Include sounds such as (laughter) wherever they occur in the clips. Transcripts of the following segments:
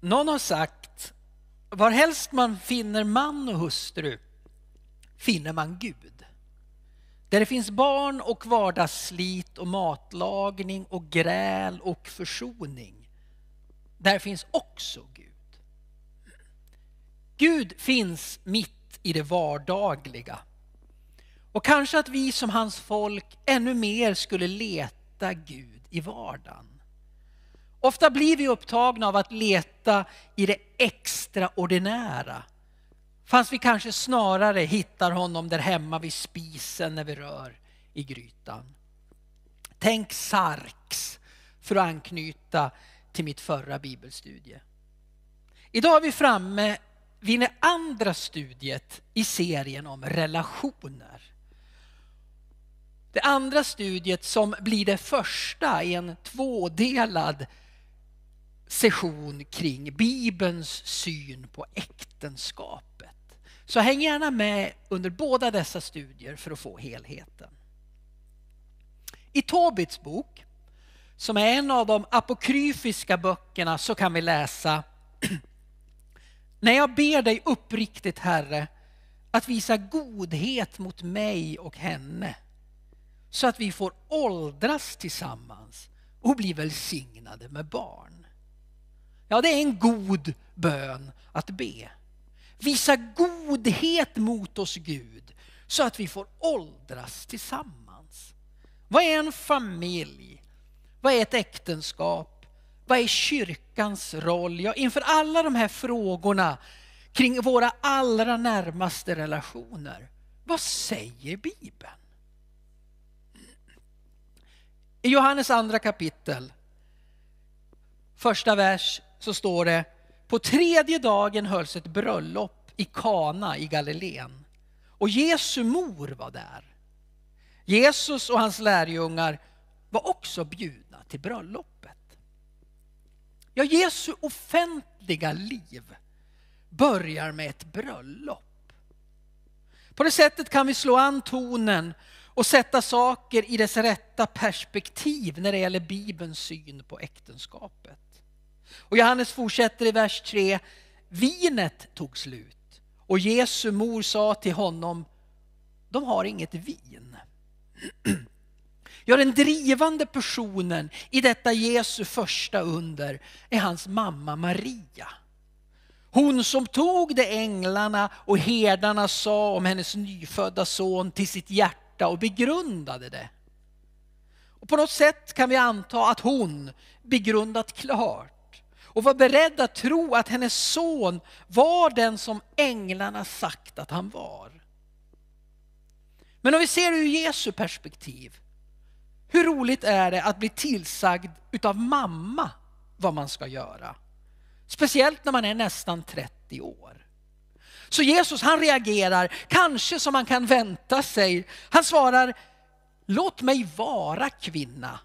Någon har sagt, varhelst man finner man och hustru finner man Gud. Där det finns barn och vardagsslit och matlagning och gräl och försoning. Där finns också Gud. Gud finns mitt i det vardagliga. Och kanske att vi som hans folk ännu mer skulle leta Gud i vardagen. Ofta blir vi upptagna av att leta i det extraordinära. Fast vi kanske snarare hittar honom där hemma vid spisen när vi rör i grytan. Tänk Sarks, för att anknyta till mitt förra bibelstudie. Idag är vi framme vid det andra studiet i serien om relationer. Det andra studiet som blir det första i en tvådelad session kring Bibelns syn på äktenskapet. Så häng gärna med under båda dessa studier för att få helheten. I Tobits bok, som är en av de apokryfiska böckerna, så kan vi läsa (clears throat) När jag ber dig uppriktigt Herre att visa godhet mot mig och henne så att vi får åldras tillsammans och bli välsignade med barn. Ja, det är en god bön att be. Visa godhet mot oss Gud så att vi får åldras tillsammans. Vad är en familj? Vad är ett äktenskap? Vad är kyrkans roll? Ja, inför alla de här frågorna kring våra allra närmaste relationer. Vad säger Bibeln? I Johannes andra kapitel, första vers, så står det på tredje dagen hölls ett bröllop i Kana i Galileen och Jesu mor var där. Jesus och hans lärjungar var också bjudna till bröllopet. Ja, Jesu offentliga liv börjar med ett bröllop. På det sättet kan vi slå an tonen och sätta saker i dess rätta perspektiv när det gäller Bibelns syn på äktenskapet. Och Johannes fortsätter i vers 3. Vinet tog slut och Jesu mor sa till honom, de har inget vin. Ja, den drivande personen i detta Jesu första under är hans mamma Maria. Hon som tog det änglarna och herdarna sa om hennes nyfödda son till sitt hjärta och begrundade det. Och på något sätt kan vi anta att hon begrundat klart och var beredd att tro att hennes son var den som änglarna sagt att han var. Men om vi ser det ur Jesu perspektiv, hur roligt är det att bli tillsagd utav mamma vad man ska göra? Speciellt när man är nästan 30 år. Så Jesus han reagerar, kanske som man kan vänta sig. Han svarar, låt mig vara kvinna.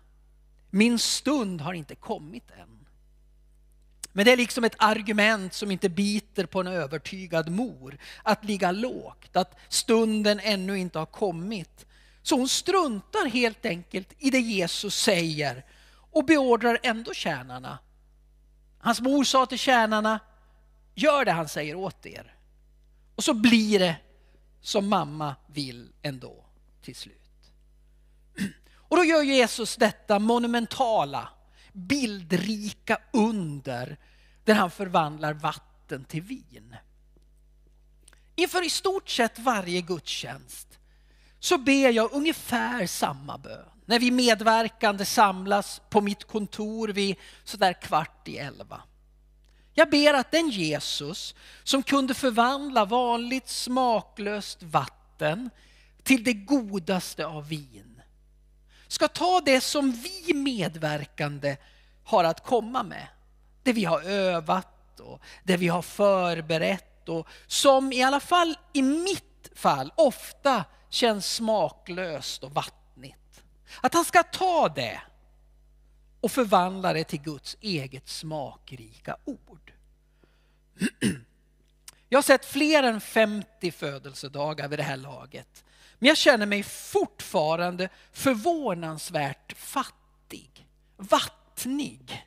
Min stund har inte kommit än. Men det är liksom ett argument som inte biter på en övertygad mor. Att ligga lågt, att stunden ännu inte har kommit. Så hon struntar helt enkelt i det Jesus säger och beordrar ändå tjänarna Hans mor sa till tjänarna, gör det han säger åt er. Och så blir det som mamma vill ändå till slut. (clears throat) Och då gör Jesus detta monumentala, bildrika under där han förvandlar vatten till vin. Inför i stort sett varje gudstjänst så ber jag ungefär samma bön när vi medverkande samlas på mitt kontor vid sådär kvart i elva. Jag ber att den Jesus som kunde förvandla vanligt smaklöst vatten till det godaste av vin ska ta det som vi medverkande har att komma med. Det vi har övat och det vi har förberett och som i alla fall i mitt fall ofta känns smaklöst och vattnigt. att han ska ta det och förvandla det till Guds eget smakrika ord. (clears throat) Jag har sett fler än 50 födelsedagar vid det här laget. Men jag känner mig fortfarande förvånansvärt fattig, vattnig.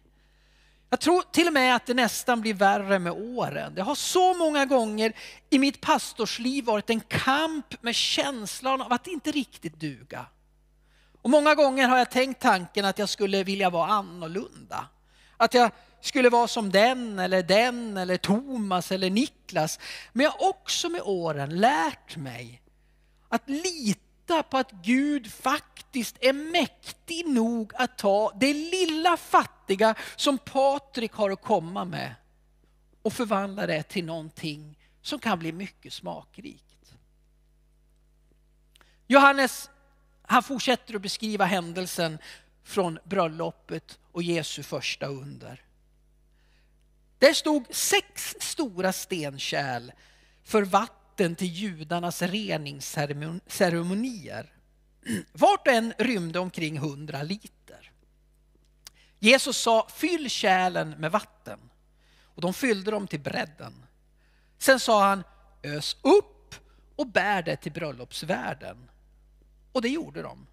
Jag tror till och med att det nästan blir värre med åren. Det har så många gånger i mitt pastorsliv varit en kamp med känslan av att inte riktigt duga. Och många gånger har jag tänkt tanken att jag skulle vilja vara annorlunda. Att jag skulle vara som den eller den eller Thomas eller Niklas. Men jag har också med åren lärt mig att lita på att Gud faktiskt är mäktig nog att ta det lilla fattiga som Patrik har att komma med och förvandla det till någonting som kan bli mycket smakrikt. Johannes han fortsätter att beskriva händelsen från bröllopet och Jesu första under. Där stod sex stora stenkärl för vatten till judarnas reningsceremonier. Vart och en rymde omkring hundra liter. Jesus sa fyll kärlen med vatten och de fyllde dem till bredden. Sen sa han ös upp och bär det till bröllopsvärden. Och det gjorde de.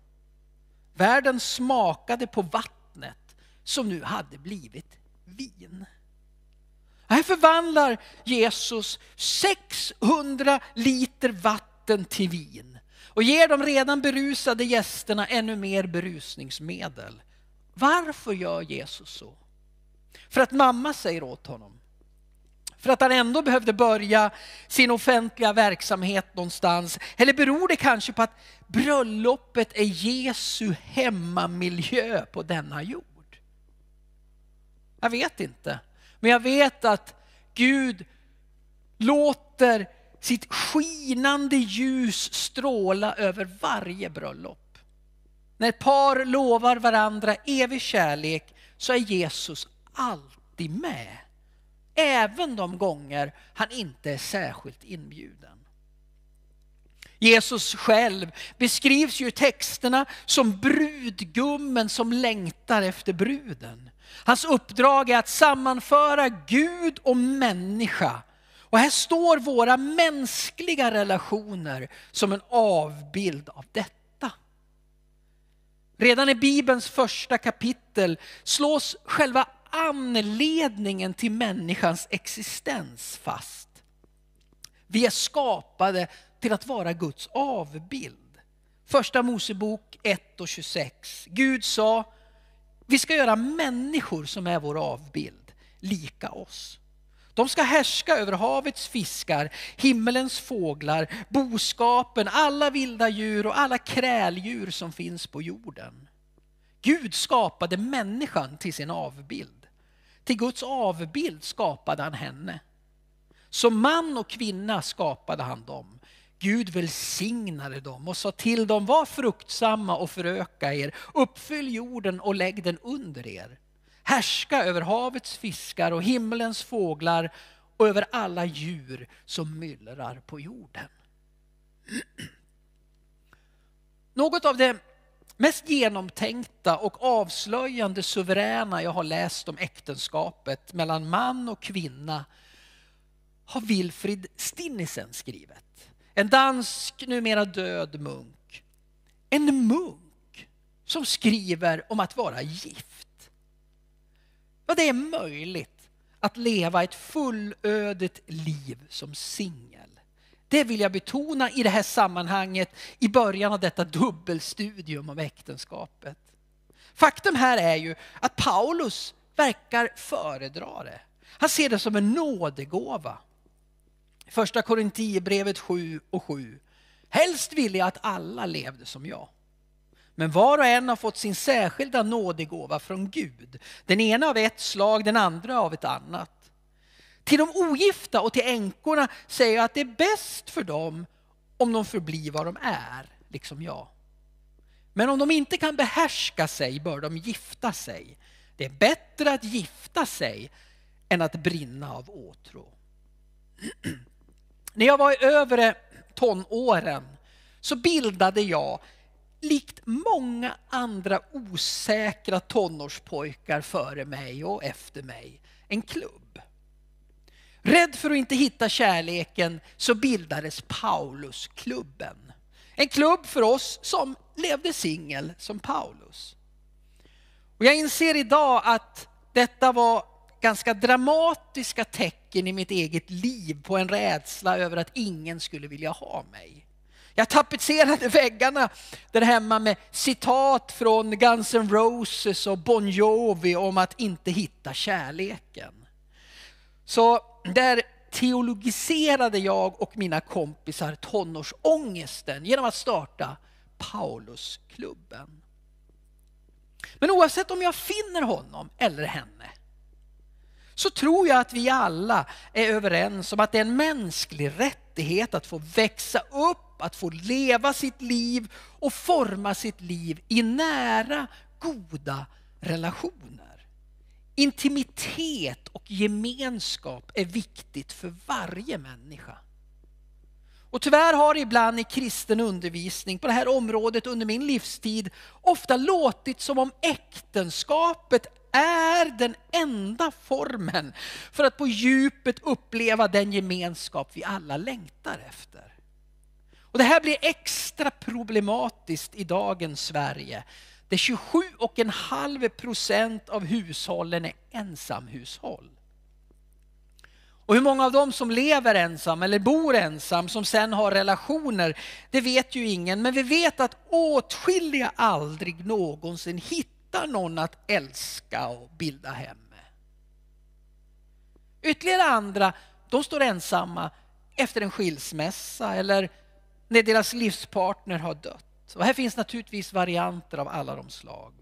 Världen smakade på vattnet som nu hade blivit vin. Här förvandlar Jesus 600 liter vatten till vin och ger de redan berusade gästerna ännu mer berusningsmedel. Varför gör Jesus så? För att mamma säger åt honom. För att han ändå behövde börja sin offentliga verksamhet någonstans. Eller beror det kanske på att bröllopet är Jesu hemmamiljö på denna jord? Jag vet inte. Men jag vet att Gud låter sitt skinande ljus stråla över varje bröllop. När ett par lovar varandra evig kärlek så är Jesus alltid med. Även de gånger han inte är särskilt inbjuden. Jesus själv beskrivs ju i texterna som brudgummen som längtar efter bruden. Hans uppdrag är att sammanföra Gud och människa. Och här står våra mänskliga relationer som en avbild av detta. Redan i Bibelns första kapitel slås själva anledningen till människans existens fast. Vi är skapade till att vara Guds avbild. Första Mosebok 1 och 26. Gud sa, vi ska göra människor som är vår avbild, lika oss. De ska härska över havets fiskar, himmelens fåglar, boskapen, alla vilda djur och alla kräldjur som finns på jorden. Gud skapade människan till sin avbild. Till Guds avbild skapade han henne. Som man och kvinna skapade han dem. Gud välsignade dem och sa till dem, var fruktsamma och föröka er, uppfyll jorden och lägg den under er. Härska över havets fiskar och himlens fåglar och över alla djur som myllrar på jorden. (clears throat) Något av det mest genomtänkta och avslöjande suveräna jag har läst om äktenskapet mellan man och kvinna har Wilfrid Stinnesen skrivit. En dansk, numera död munk. En munk som skriver om att vara gift. Vad det är möjligt att leva ett fullödigt liv som singel. Det vill jag betona i det här sammanhanget i början av detta dubbelstudium om äktenskapet. Faktum här är ju att Paulus verkar föredra det. Han ser det som en nådegåva. Första Korintierbrevet 7 och 7. Helst ville jag att alla levde som jag. Men var och en har fått sin särskilda nådegåva från Gud. Den ena av ett slag, den andra av ett annat. Till de ogifta och till änkorna säger jag att det är bäst för dem om de förblir vad de är, liksom jag. Men om de inte kan behärska sig bör de gifta sig. Det är bättre att gifta sig än att brinna av åtrå. (clears throat) När jag var i övre tonåren så bildade jag, likt många andra osäkra tonårspojkar före mig och efter mig, en klubb. Rädd för att inte hitta kärleken så bildades Paulusklubben. En klubb för oss som levde singel som Paulus. Och jag inser idag att detta var ganska dramatiska tecken i mitt eget liv på en rädsla över att ingen skulle vilja ha mig. Jag tapetserade väggarna där hemma med citat från Guns N' Roses och Bon Jovi om att inte hitta kärleken. Så där teologiserade jag och mina kompisar tonårsångesten genom att starta Paulusklubben. Men oavsett om jag finner honom eller henne så tror jag att vi alla är överens om att det är en mänsklig rättighet att få växa upp, att få leva sitt liv och forma sitt liv i nära, goda relationer. Intimitet och gemenskap är viktigt för varje människa. Och tyvärr har det ibland i kristen undervisning på det här området under min livstid ofta låtit som om äktenskapet är den enda formen för att på djupet uppleva den gemenskap vi alla längtar efter. Och det här blir extra problematiskt i dagens Sverige. Där 27,5 procent av hushållen är ensamhushåll. Och hur många av dem som lever ensam eller bor ensam som sen har relationer, det vet ju ingen. Men vi vet att åtskilliga aldrig någonsin hittar någon att älska och bilda hem med. Ytterligare andra, de står ensamma efter en skilsmässa eller när deras livspartner har dött. Och här finns naturligtvis varianter av alla de slag.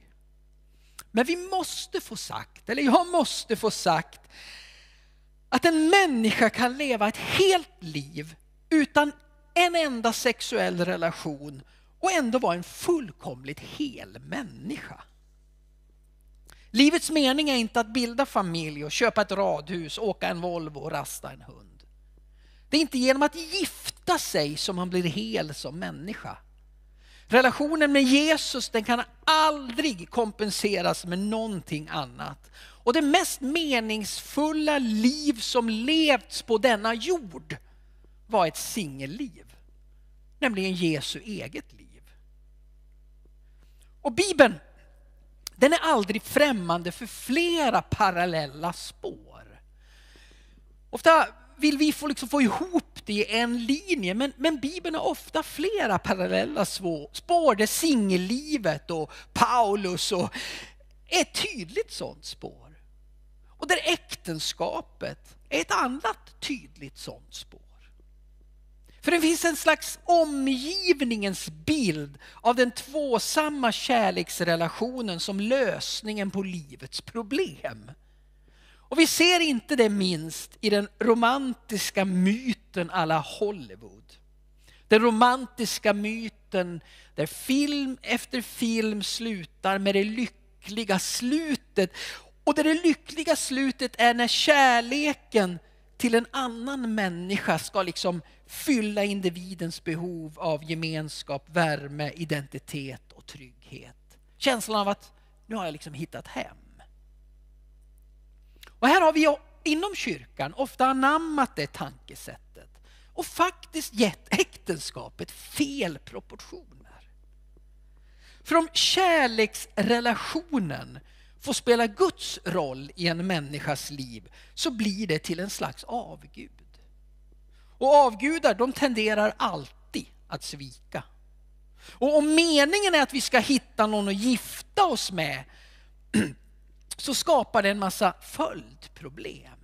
Men vi måste få sagt, eller jag måste få sagt, att en människa kan leva ett helt liv utan en enda sexuell relation och ändå vara en fullkomligt hel människa. Livets mening är inte att bilda familj och köpa ett radhus, åka en Volvo och rasta en hund. Det är inte genom att gifta sig som man blir hel som människa. Relationen med Jesus den kan aldrig kompenseras med någonting annat. Och det mest meningsfulla liv som levts på denna jord var ett singelliv. Nämligen Jesu eget liv. Och Bibeln, den är aldrig främmande för flera parallella spår. Ofta vill vi få, liksom få ihop det i en linje, men, men Bibeln har ofta flera parallella spår där singellivet och Paulus och är ett tydligt sådant spår. Och där äktenskapet är ett annat tydligt sådant spår. För det finns en slags omgivningens bild av den tvåsamma kärleksrelationen som lösningen på livets problem. Och vi ser inte det minst i den romantiska myten alla Hollywood. Den romantiska myten där film efter film slutar med det lyckliga slutet och där det lyckliga slutet är när kärleken till en annan människa ska liksom fylla individens behov av gemenskap, värme, identitet och trygghet. Känslan av att nu har jag liksom hittat hem. Och här har vi inom kyrkan ofta anammat det tankesättet och faktiskt gett äktenskapet fel proportioner. För om kärleksrelationen får spela Guds roll i en människas liv så blir det till en slags avgud. Och avgudar de tenderar alltid att svika. Och om meningen är att vi ska hitta någon att gifta oss med (clears throat) så skapar det en massa följdproblem.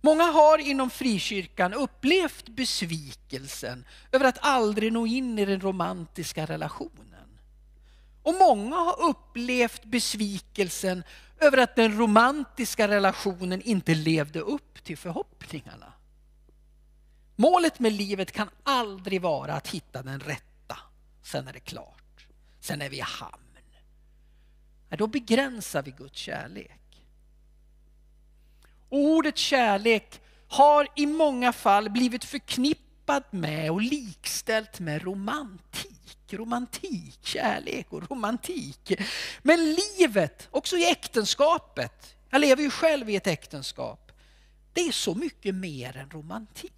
Många har inom frikyrkan upplevt besvikelsen över att aldrig nå in i den romantiska relationen. Och många har upplevt besvikelsen över att den romantiska relationen inte levde upp till förhoppningarna. Målet med livet kan aldrig vara att hitta den rätta. Sen är det klart. Sen är vi i hamn. då begränsar vi Guds kärlek. ordet kärlek har i många fall blivit förknippat med och likställt med romantik romantik, kärlek och romantik. Men livet, också i äktenskapet, jag lever ju själv i ett äktenskap, det är så mycket mer än romantik.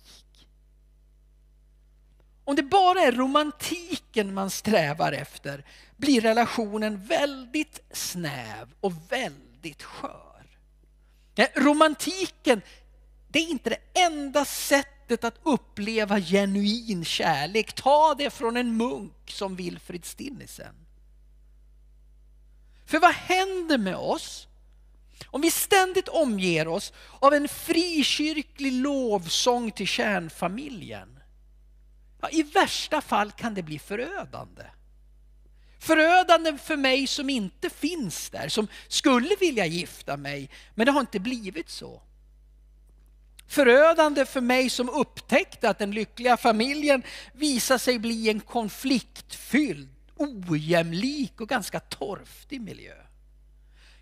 Om det bara är romantiken man strävar efter blir relationen väldigt snäv och väldigt skör. Romantiken, det är inte det enda sättet att uppleva genuin kärlek. Ta det från en munk som Wilfrid Stinnesen. För vad händer med oss om vi ständigt omger oss av en frikyrklig lovsång till kärnfamiljen? Ja, I värsta fall kan det bli förödande. Förödande för mig som inte finns där, som skulle vilja gifta mig, men det har inte blivit så. Förödande för mig som upptäckte att den lyckliga familjen visar sig bli en konfliktfylld, ojämlik och ganska torftig miljö.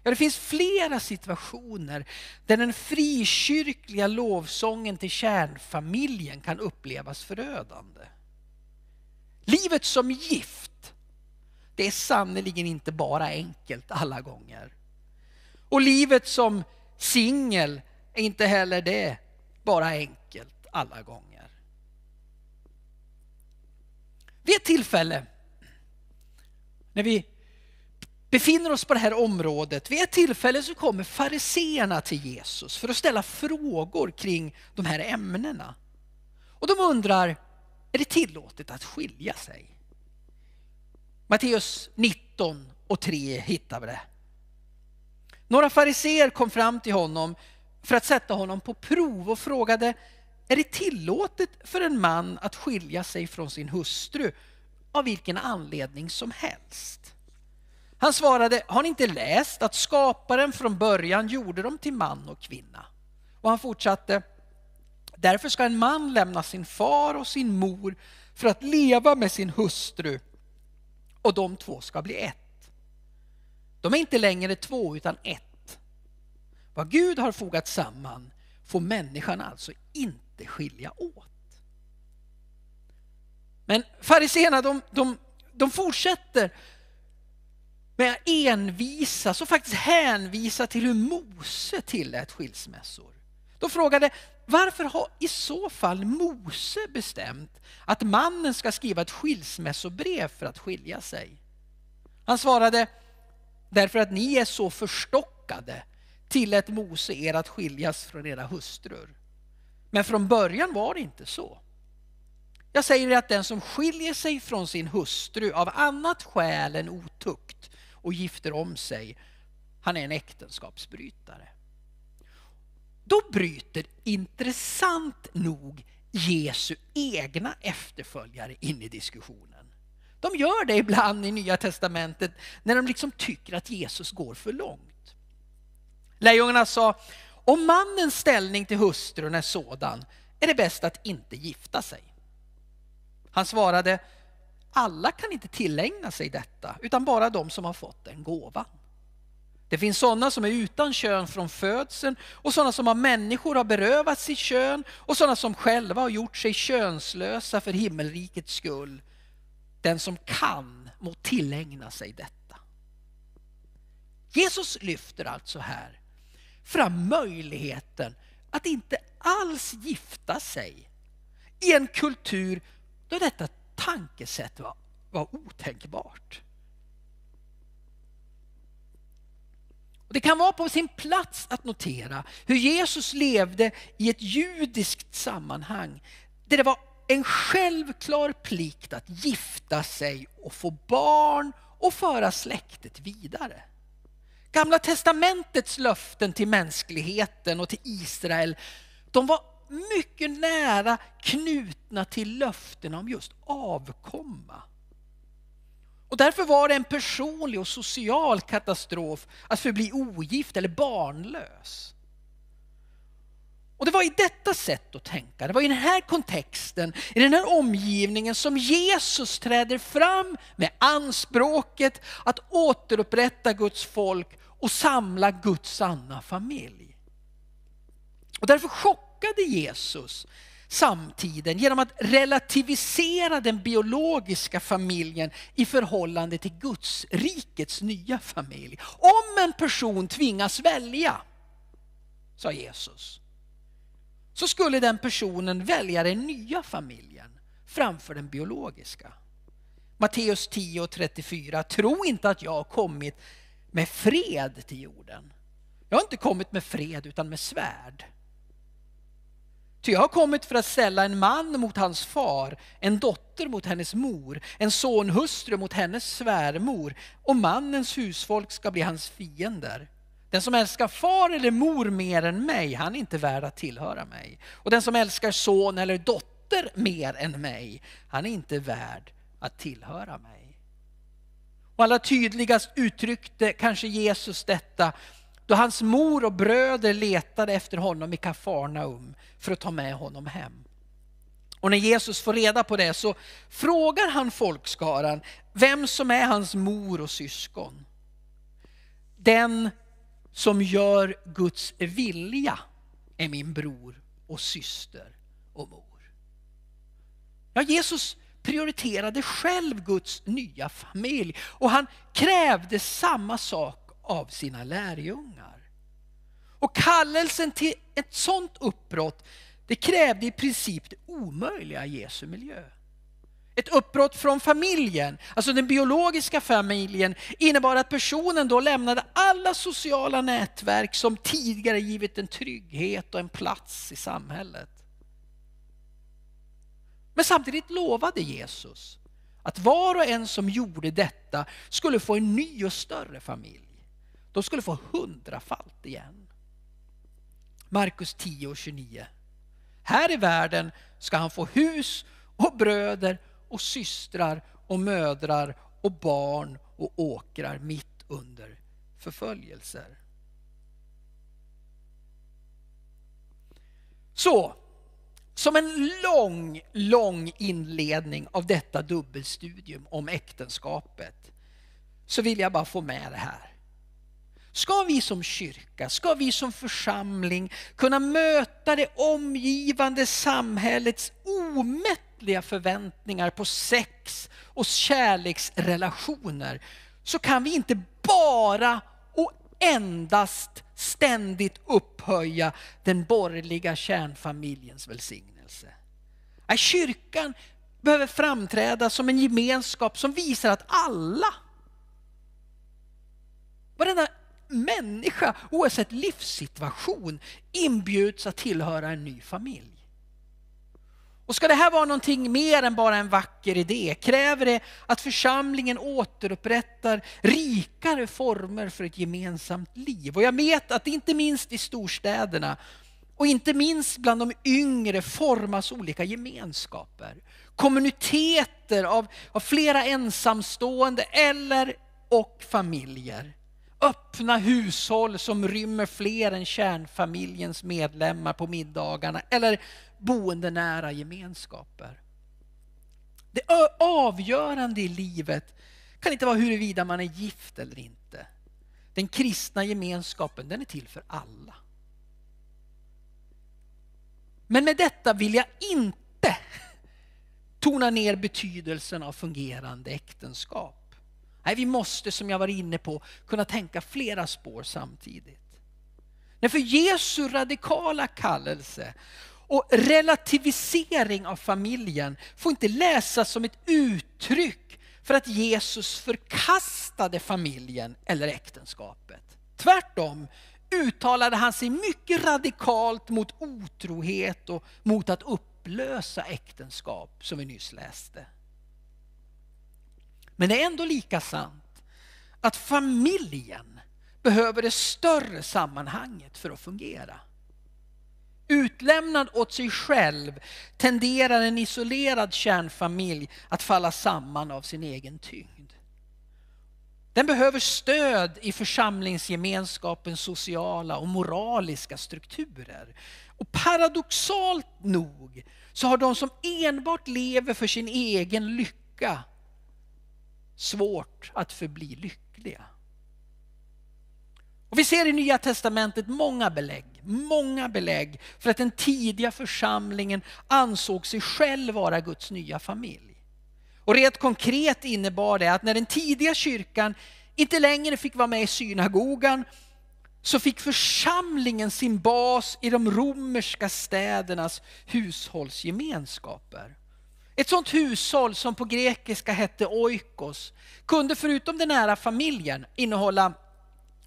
Ja, det finns flera situationer där den frikyrkliga lovsången till kärnfamiljen kan upplevas förödande. Livet som gift det är sannerligen inte bara enkelt alla gånger. Och livet som singel är inte heller det bara enkelt alla gånger. Vid ett tillfälle när vi befinner oss på det här området, vid ett tillfälle så kommer fariseerna till Jesus för att ställa frågor kring de här ämnena. Och de undrar, är det tillåtet att skilja sig? Matteus 19 och 3 hittar vi det. Några fariseer kom fram till honom för att sätta honom på prov och frågade är det tillåtet för en man att skilja sig från sin hustru av vilken anledning som helst? Han svarade, har ni inte läst att skaparen från början gjorde dem till man och kvinna? Och han fortsatte, därför ska en man lämna sin far och sin mor för att leva med sin hustru och de två ska bli ett. De är inte längre två utan ett. Vad Gud har fogat samman får människan alltså inte skilja åt. Men fariseerna de, de, de fortsätter med att envisas och faktiskt hänvisa till hur Mose tillät skilsmässor. De frågade varför har i så fall Mose bestämt att mannen ska skriva ett skilsmässobrev för att skilja sig? Han svarade, därför att ni är så förstockade tillät Mose er att skiljas från era hustrur. Men från början var det inte så. Jag säger att den som skiljer sig från sin hustru av annat skäl än otukt och gifter om sig, han är en äktenskapsbrytare. Då bryter intressant nog Jesu egna efterföljare in i diskussionen. De gör det ibland i Nya Testamentet när de liksom tycker att Jesus går för långt. Lärjungarna sa, om mannens ställning till hustrun är sådan är det bäst att inte gifta sig. Han svarade, alla kan inte tillägna sig detta utan bara de som har fått den gåvan. Det finns sådana som är utan kön från födseln och sådana som av människor har berövats sitt kön och sådana som själva har gjort sig könslösa för himmelrikets skull. Den som kan må tillägna sig detta. Jesus lyfter alltså här fram möjligheten att inte alls gifta sig i en kultur då detta tankesätt var, var otänkbart. Det kan vara på sin plats att notera hur Jesus levde i ett judiskt sammanhang där det var en självklar plikt att gifta sig och få barn och föra släktet vidare. Gamla testamentets löften till mänskligheten och till Israel, de var mycket nära knutna till löften om just avkomma. Och därför var det en personlig och social katastrof att förbli ogift eller barnlös. Och det var i detta sätt att tänka, det var i den här kontexten, i den här omgivningen som Jesus träder fram med anspråket att återupprätta Guds folk och samla Guds sanna familj. Och därför chockade Jesus samtiden genom att relativisera den biologiska familjen i förhållande till Guds rikets nya familj. Om en person tvingas välja, sa Jesus, så skulle den personen välja den nya familjen framför den biologiska. Matteus 10 och 34. Tro inte att jag har kommit med fred till jorden. Jag har inte kommit med fred utan med svärd. Ty jag har kommit för att ställa en man mot hans far, en dotter mot hennes mor, en sonhustru mot hennes svärmor och mannens husfolk ska bli hans fiender. Den som älskar far eller mor mer än mig, han är inte värd att tillhöra mig. Och den som älskar son eller dotter mer än mig, han är inte värd att tillhöra mig. Och allra tydligast uttryckte kanske Jesus detta då hans mor och bröder letade efter honom i Kafarnaum för att ta med honom hem. Och när Jesus får reda på det så frågar han folkskaran vem som är hans mor och syskon. Den som gör Guds vilja är min bror och syster och mor. Ja, Jesus prioriterade själv Guds nya familj och han krävde samma sak av sina lärjungar. Och kallelsen till ett sådant uppbrott det krävde i princip det omöjliga i Jesu miljö. Ett uppbrott från familjen, alltså den biologiska familjen, innebar att personen då lämnade alla sociala nätverk som tidigare givit en trygghet och en plats i samhället. Men samtidigt lovade Jesus att var och en som gjorde detta skulle få en ny och större familj. De skulle få hundrafalt igen. Markus 10 och 29. Här i världen ska han få hus och bröder och systrar och mödrar och barn och åkrar mitt under förföljelser. Så, som en lång, lång inledning av detta dubbelstudium om äktenskapet så vill jag bara få med det här. Ska vi som kyrka, ska vi som församling kunna möta det omgivande samhällets omättliga förväntningar på sex och kärleksrelationer så kan vi inte bara endast ständigt upphöja den borgerliga kärnfamiljens välsignelse. Kyrkan behöver framträda som en gemenskap som visar att alla, varenda människa oavsett livssituation inbjuds att tillhöra en ny familj. Och ska det här vara någonting mer än bara en vacker idé kräver det att församlingen återupprättar rikare former för ett gemensamt liv. Och jag vet att inte minst i storstäderna och inte minst bland de yngre formas olika gemenskaper. Kommuniteter av, av flera ensamstående eller och familjer öppna hushåll som rymmer fler än kärnfamiljens medlemmar på middagarna eller boendenära gemenskaper. Det avgörande i livet kan inte vara huruvida man är gift eller inte. Den kristna gemenskapen den är till för alla. Men med detta vill jag inte (laughs) tona ner betydelsen av fungerande äktenskap. Nej, vi måste, som jag var inne på, kunna tänka flera spår samtidigt. Nej, för Jesu radikala kallelse och relativisering av familjen får inte läsas som ett uttryck för att Jesus förkastade familjen eller äktenskapet. Tvärtom uttalade han sig mycket radikalt mot otrohet och mot att upplösa äktenskap som vi nyss läste. Men det är ändå lika sant att familjen behöver det större sammanhanget för att fungera. Utlämnad åt sig själv tenderar en isolerad kärnfamilj att falla samman av sin egen tyngd. Den behöver stöd i församlingsgemenskapens sociala och moraliska strukturer. Och paradoxalt nog så har de som enbart lever för sin egen lycka svårt att förbli lyckliga. Och vi ser i Nya Testamentet många belägg, många belägg för att den tidiga församlingen ansåg sig själv vara Guds nya familj. Och rent konkret innebar det att när den tidiga kyrkan inte längre fick vara med i synagogan så fick församlingen sin bas i de romerska städernas hushållsgemenskaper. Ett sånt hushåll som på grekiska hette oikos kunde förutom den nära familjen innehålla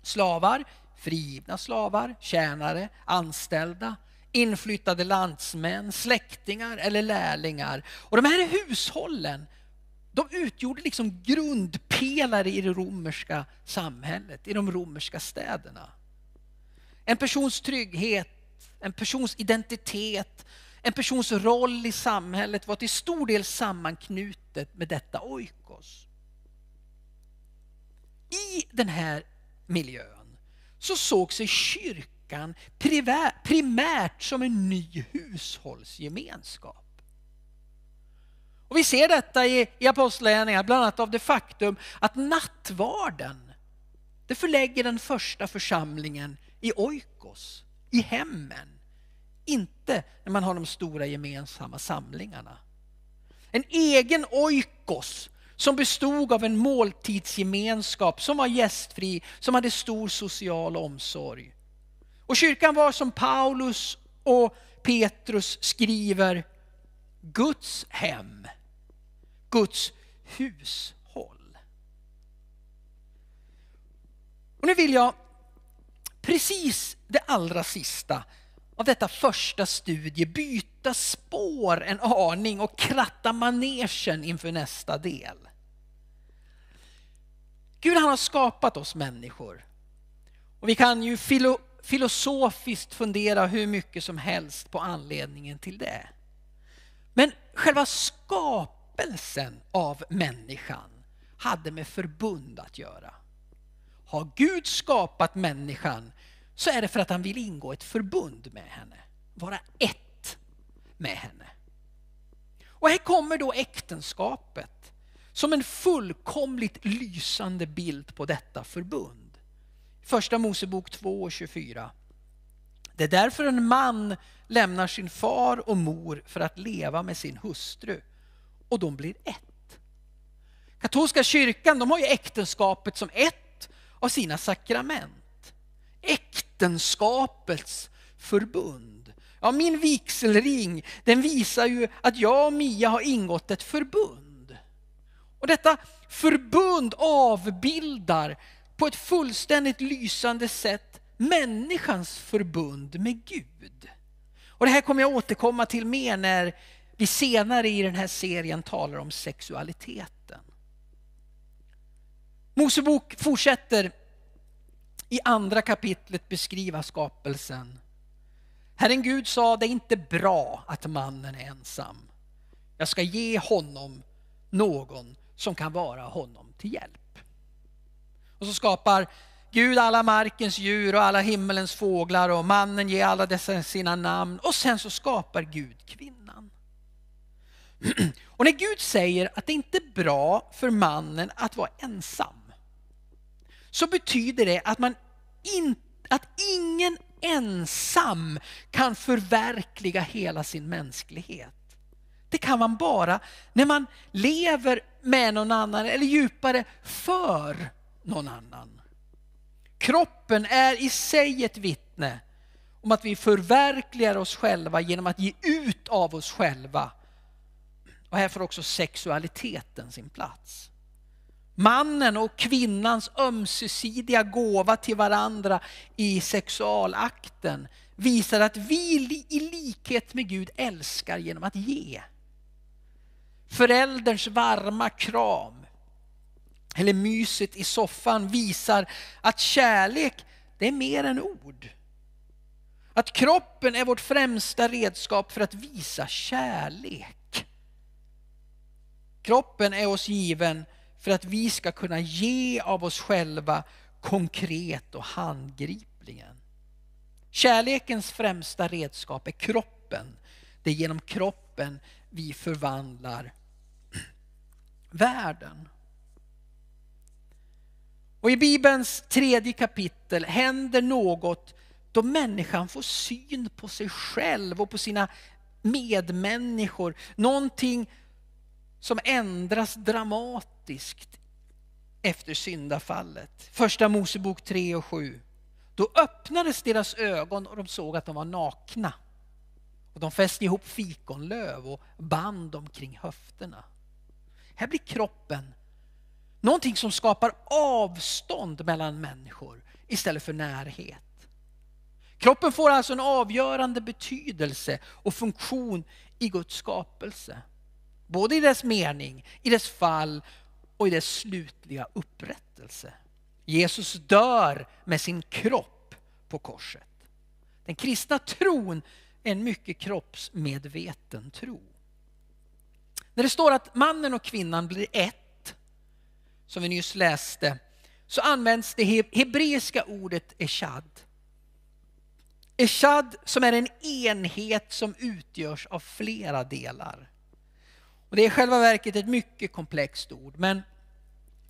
slavar, frigivna slavar, tjänare, anställda, inflyttade landsmän, släktingar eller lärlingar. Och de här hushållen de utgjorde liksom grundpelare i det romerska samhället, i de romerska städerna. En persons trygghet, en persons identitet, en persons roll i samhället var till stor del sammanknutet med detta oikos. I den här miljön så såg sig kyrkan primärt som en ny hushållsgemenskap. Och vi ser detta i, i Apostlagärningarna, bland annat av det faktum att nattvarden, det förlägger den första församlingen i oikos, i hemmen. Inte när man har de stora gemensamma samlingarna. En egen oikos som bestod av en måltidsgemenskap som var gästfri, som hade stor social omsorg. Och kyrkan var som Paulus och Petrus skriver Guds hem, Guds hushåll. Och nu vill jag precis det allra sista av detta första studie byta spår en aning och kratta manegen inför nästa del. Gud han har skapat oss människor. Och vi kan ju filo filosofiskt fundera hur mycket som helst på anledningen till det. Men själva skapelsen av människan hade med förbund att göra. Har Gud skapat människan så är det för att han vill ingå ett förbund med henne. Vara ett med henne. Och här kommer då äktenskapet som en fullkomligt lysande bild på detta förbund. Första Mosebok 2 och 24. Det är därför en man lämnar sin far och mor för att leva med sin hustru och de blir ett. Katolska kyrkan de har ju äktenskapet som ett av sina sakrament. Äktenskapets förbund. Ja, min vigselring den visar ju att jag och Mia har ingått ett förbund. Och detta förbund avbildar på ett fullständigt lysande sätt människans förbund med Gud. Och det här kommer jag återkomma till mer när vi senare i den här serien talar om sexualiteten. Mosebok fortsätter i andra kapitlet beskriva skapelsen. Herren Gud sa, det är inte bra att mannen är ensam. Jag ska ge honom någon som kan vara honom till hjälp. Och så skapar Gud alla markens djur och alla himmelens fåglar och mannen ger alla dessa sina namn och sen så skapar Gud kvinnan. (clears throat) Och när Gud säger att det inte är bra för mannen att vara ensam så betyder det att, man in, att ingen ensam kan förverkliga hela sin mänsklighet. Det kan man bara när man lever med någon annan eller djupare för någon annan. Kroppen är i sig ett vittne om att vi förverkligar oss själva genom att ge ut av oss själva. Och här får också sexualiteten sin plats. Mannen och kvinnans ömsesidiga gåva till varandra i sexualakten visar att vi i likhet med Gud älskar genom att ge. Förälderns varma kram eller myset i soffan visar att kärlek, det är mer än ord. Att kroppen är vårt främsta redskap för att visa kärlek. Kroppen är oss given för att vi ska kunna ge av oss själva konkret och handgripligen. Kärlekens främsta redskap är kroppen. Det är genom kroppen vi förvandlar (clears throat) världen. Och i Bibelns tredje kapitel händer något då människan får syn på sig själv och på sina medmänniskor. Någonting som ändras dramatiskt efter syndafallet. Första Mosebok 3 och 7. Då öppnades deras ögon och de såg att de var nakna. Och de fäste ihop fikonlöv och band dem kring höfterna. Här blir kroppen Någonting som skapar avstånd mellan människor istället för närhet. Kroppen får alltså en avgörande betydelse och funktion i Guds skapelse. Både i dess mening, i dess fall och i dess slutliga upprättelse. Jesus dör med sin kropp på korset. Den kristna tron är en mycket kroppsmedveten tro. När det står att mannen och kvinnan blir ett, som vi nyss läste, så används det hebreiska ordet eshad. Eshad som är en enhet som utgörs av flera delar. Och det är i själva verket ett mycket komplext ord, men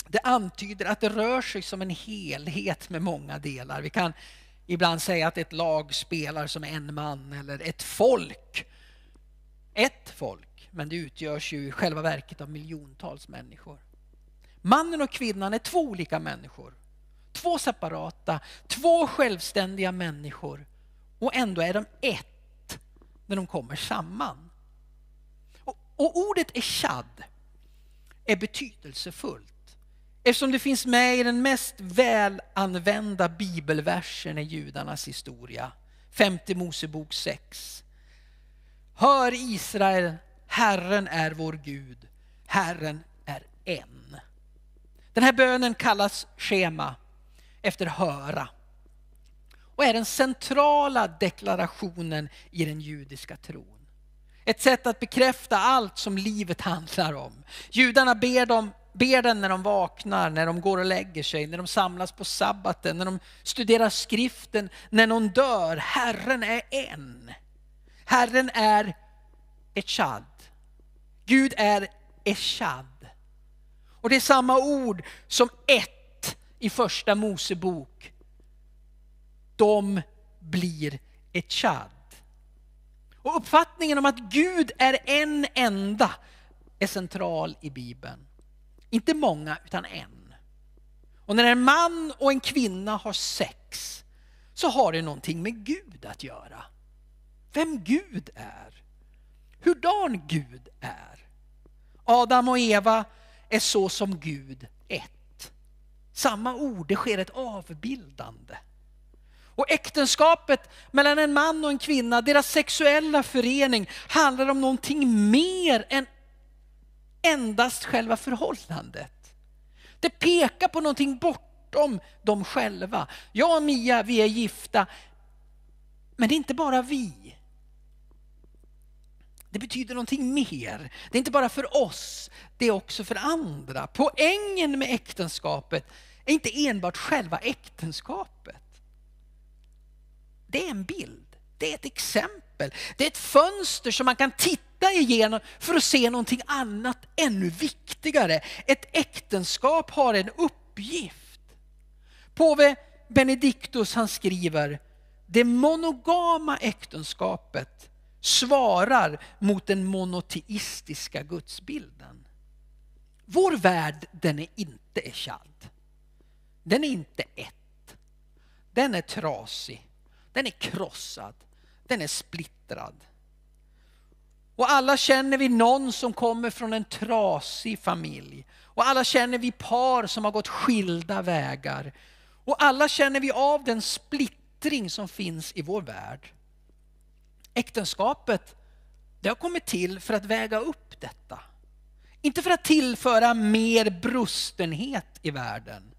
det antyder att det rör sig som en helhet med många delar. Vi kan ibland säga att ett lag spelar som en man eller ett folk. Ett folk, men det utgörs ju i själva verket av miljontals människor. Mannen och kvinnan är två olika människor. Två separata, två självständiga människor. Och ändå är de ett när de kommer samman. Och, ordet eshad är betydelsefullt Eftersom det finns med i den mest välanvända bibelversen i judarnas historia. Femte Mosebok 6. Hör Israel, Herren är vår Gud, Herren är en. Den här bönen kallas schema efter höra och är den centrala deklarationen i den judiska tron. Ett sätt att bekräfta allt som livet handlar om. Judarna ber dem ber den när de vaknar, när de går och lägger sig, när de samlas på sabbaten, när de studerar skriften, när någon dör. Herren är en. Herren är Echad. Gud är Echad. Och det är samma ord som ett i första Mosebok. De blir Echad. Och uppfattningen om att Gud är en enda är central i Bibeln. Inte många, utan en. Och när en man och en kvinna har sex så har det någonting med Gud att göra. Vem Gud är. Hurdan Gud är. Adam och Eva är så som Gud ett. Samma ord, det sker ett avbildande. Och äktenskapet mellan en man och en kvinna, deras sexuella förening handlar om någonting mer än endast själva förhållandet. Det pekar på någonting bortom dem själva. Jag och Mia, vi är gifta. Men det är inte bara vi. Det betyder någonting mer. Det är inte bara för oss, det är också för andra. Poängen med äktenskapet är inte enbart själva äktenskapet. Det är en bild, det är ett exempel, det är ett fönster som man kan titta igenom för att se någonting annat ännu viktigare. Ett äktenskap har en uppgift. Påve Benediktus han skriver, det monogama äktenskapet svarar mot den monoteistiska gudsbilden. Vår värld den är inte echad. Den är inte ett. Den är trasig. Den är krossad. Den är splittrad. Och alla känner vi någon som kommer från en trasig familj. Och alla känner vi par som har gått skilda vägar. Och alla känner vi av den splittring som finns i vår värld. Äktenskapet, det har kommit till för att väga upp detta. Inte för att tillföra mer brustenhet i världen,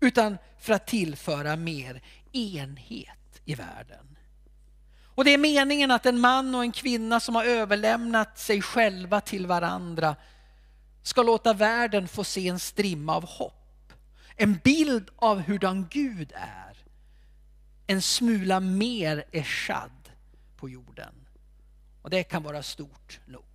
utan för att tillföra mer enhet i världen. Och det är meningen att en man och en kvinna som har överlämnat sig själva till varandra ska låta världen få se en strimma av hopp. En bild av hurdan Gud är. En smula mer eshad på jorden. Och det kan vara stort nog.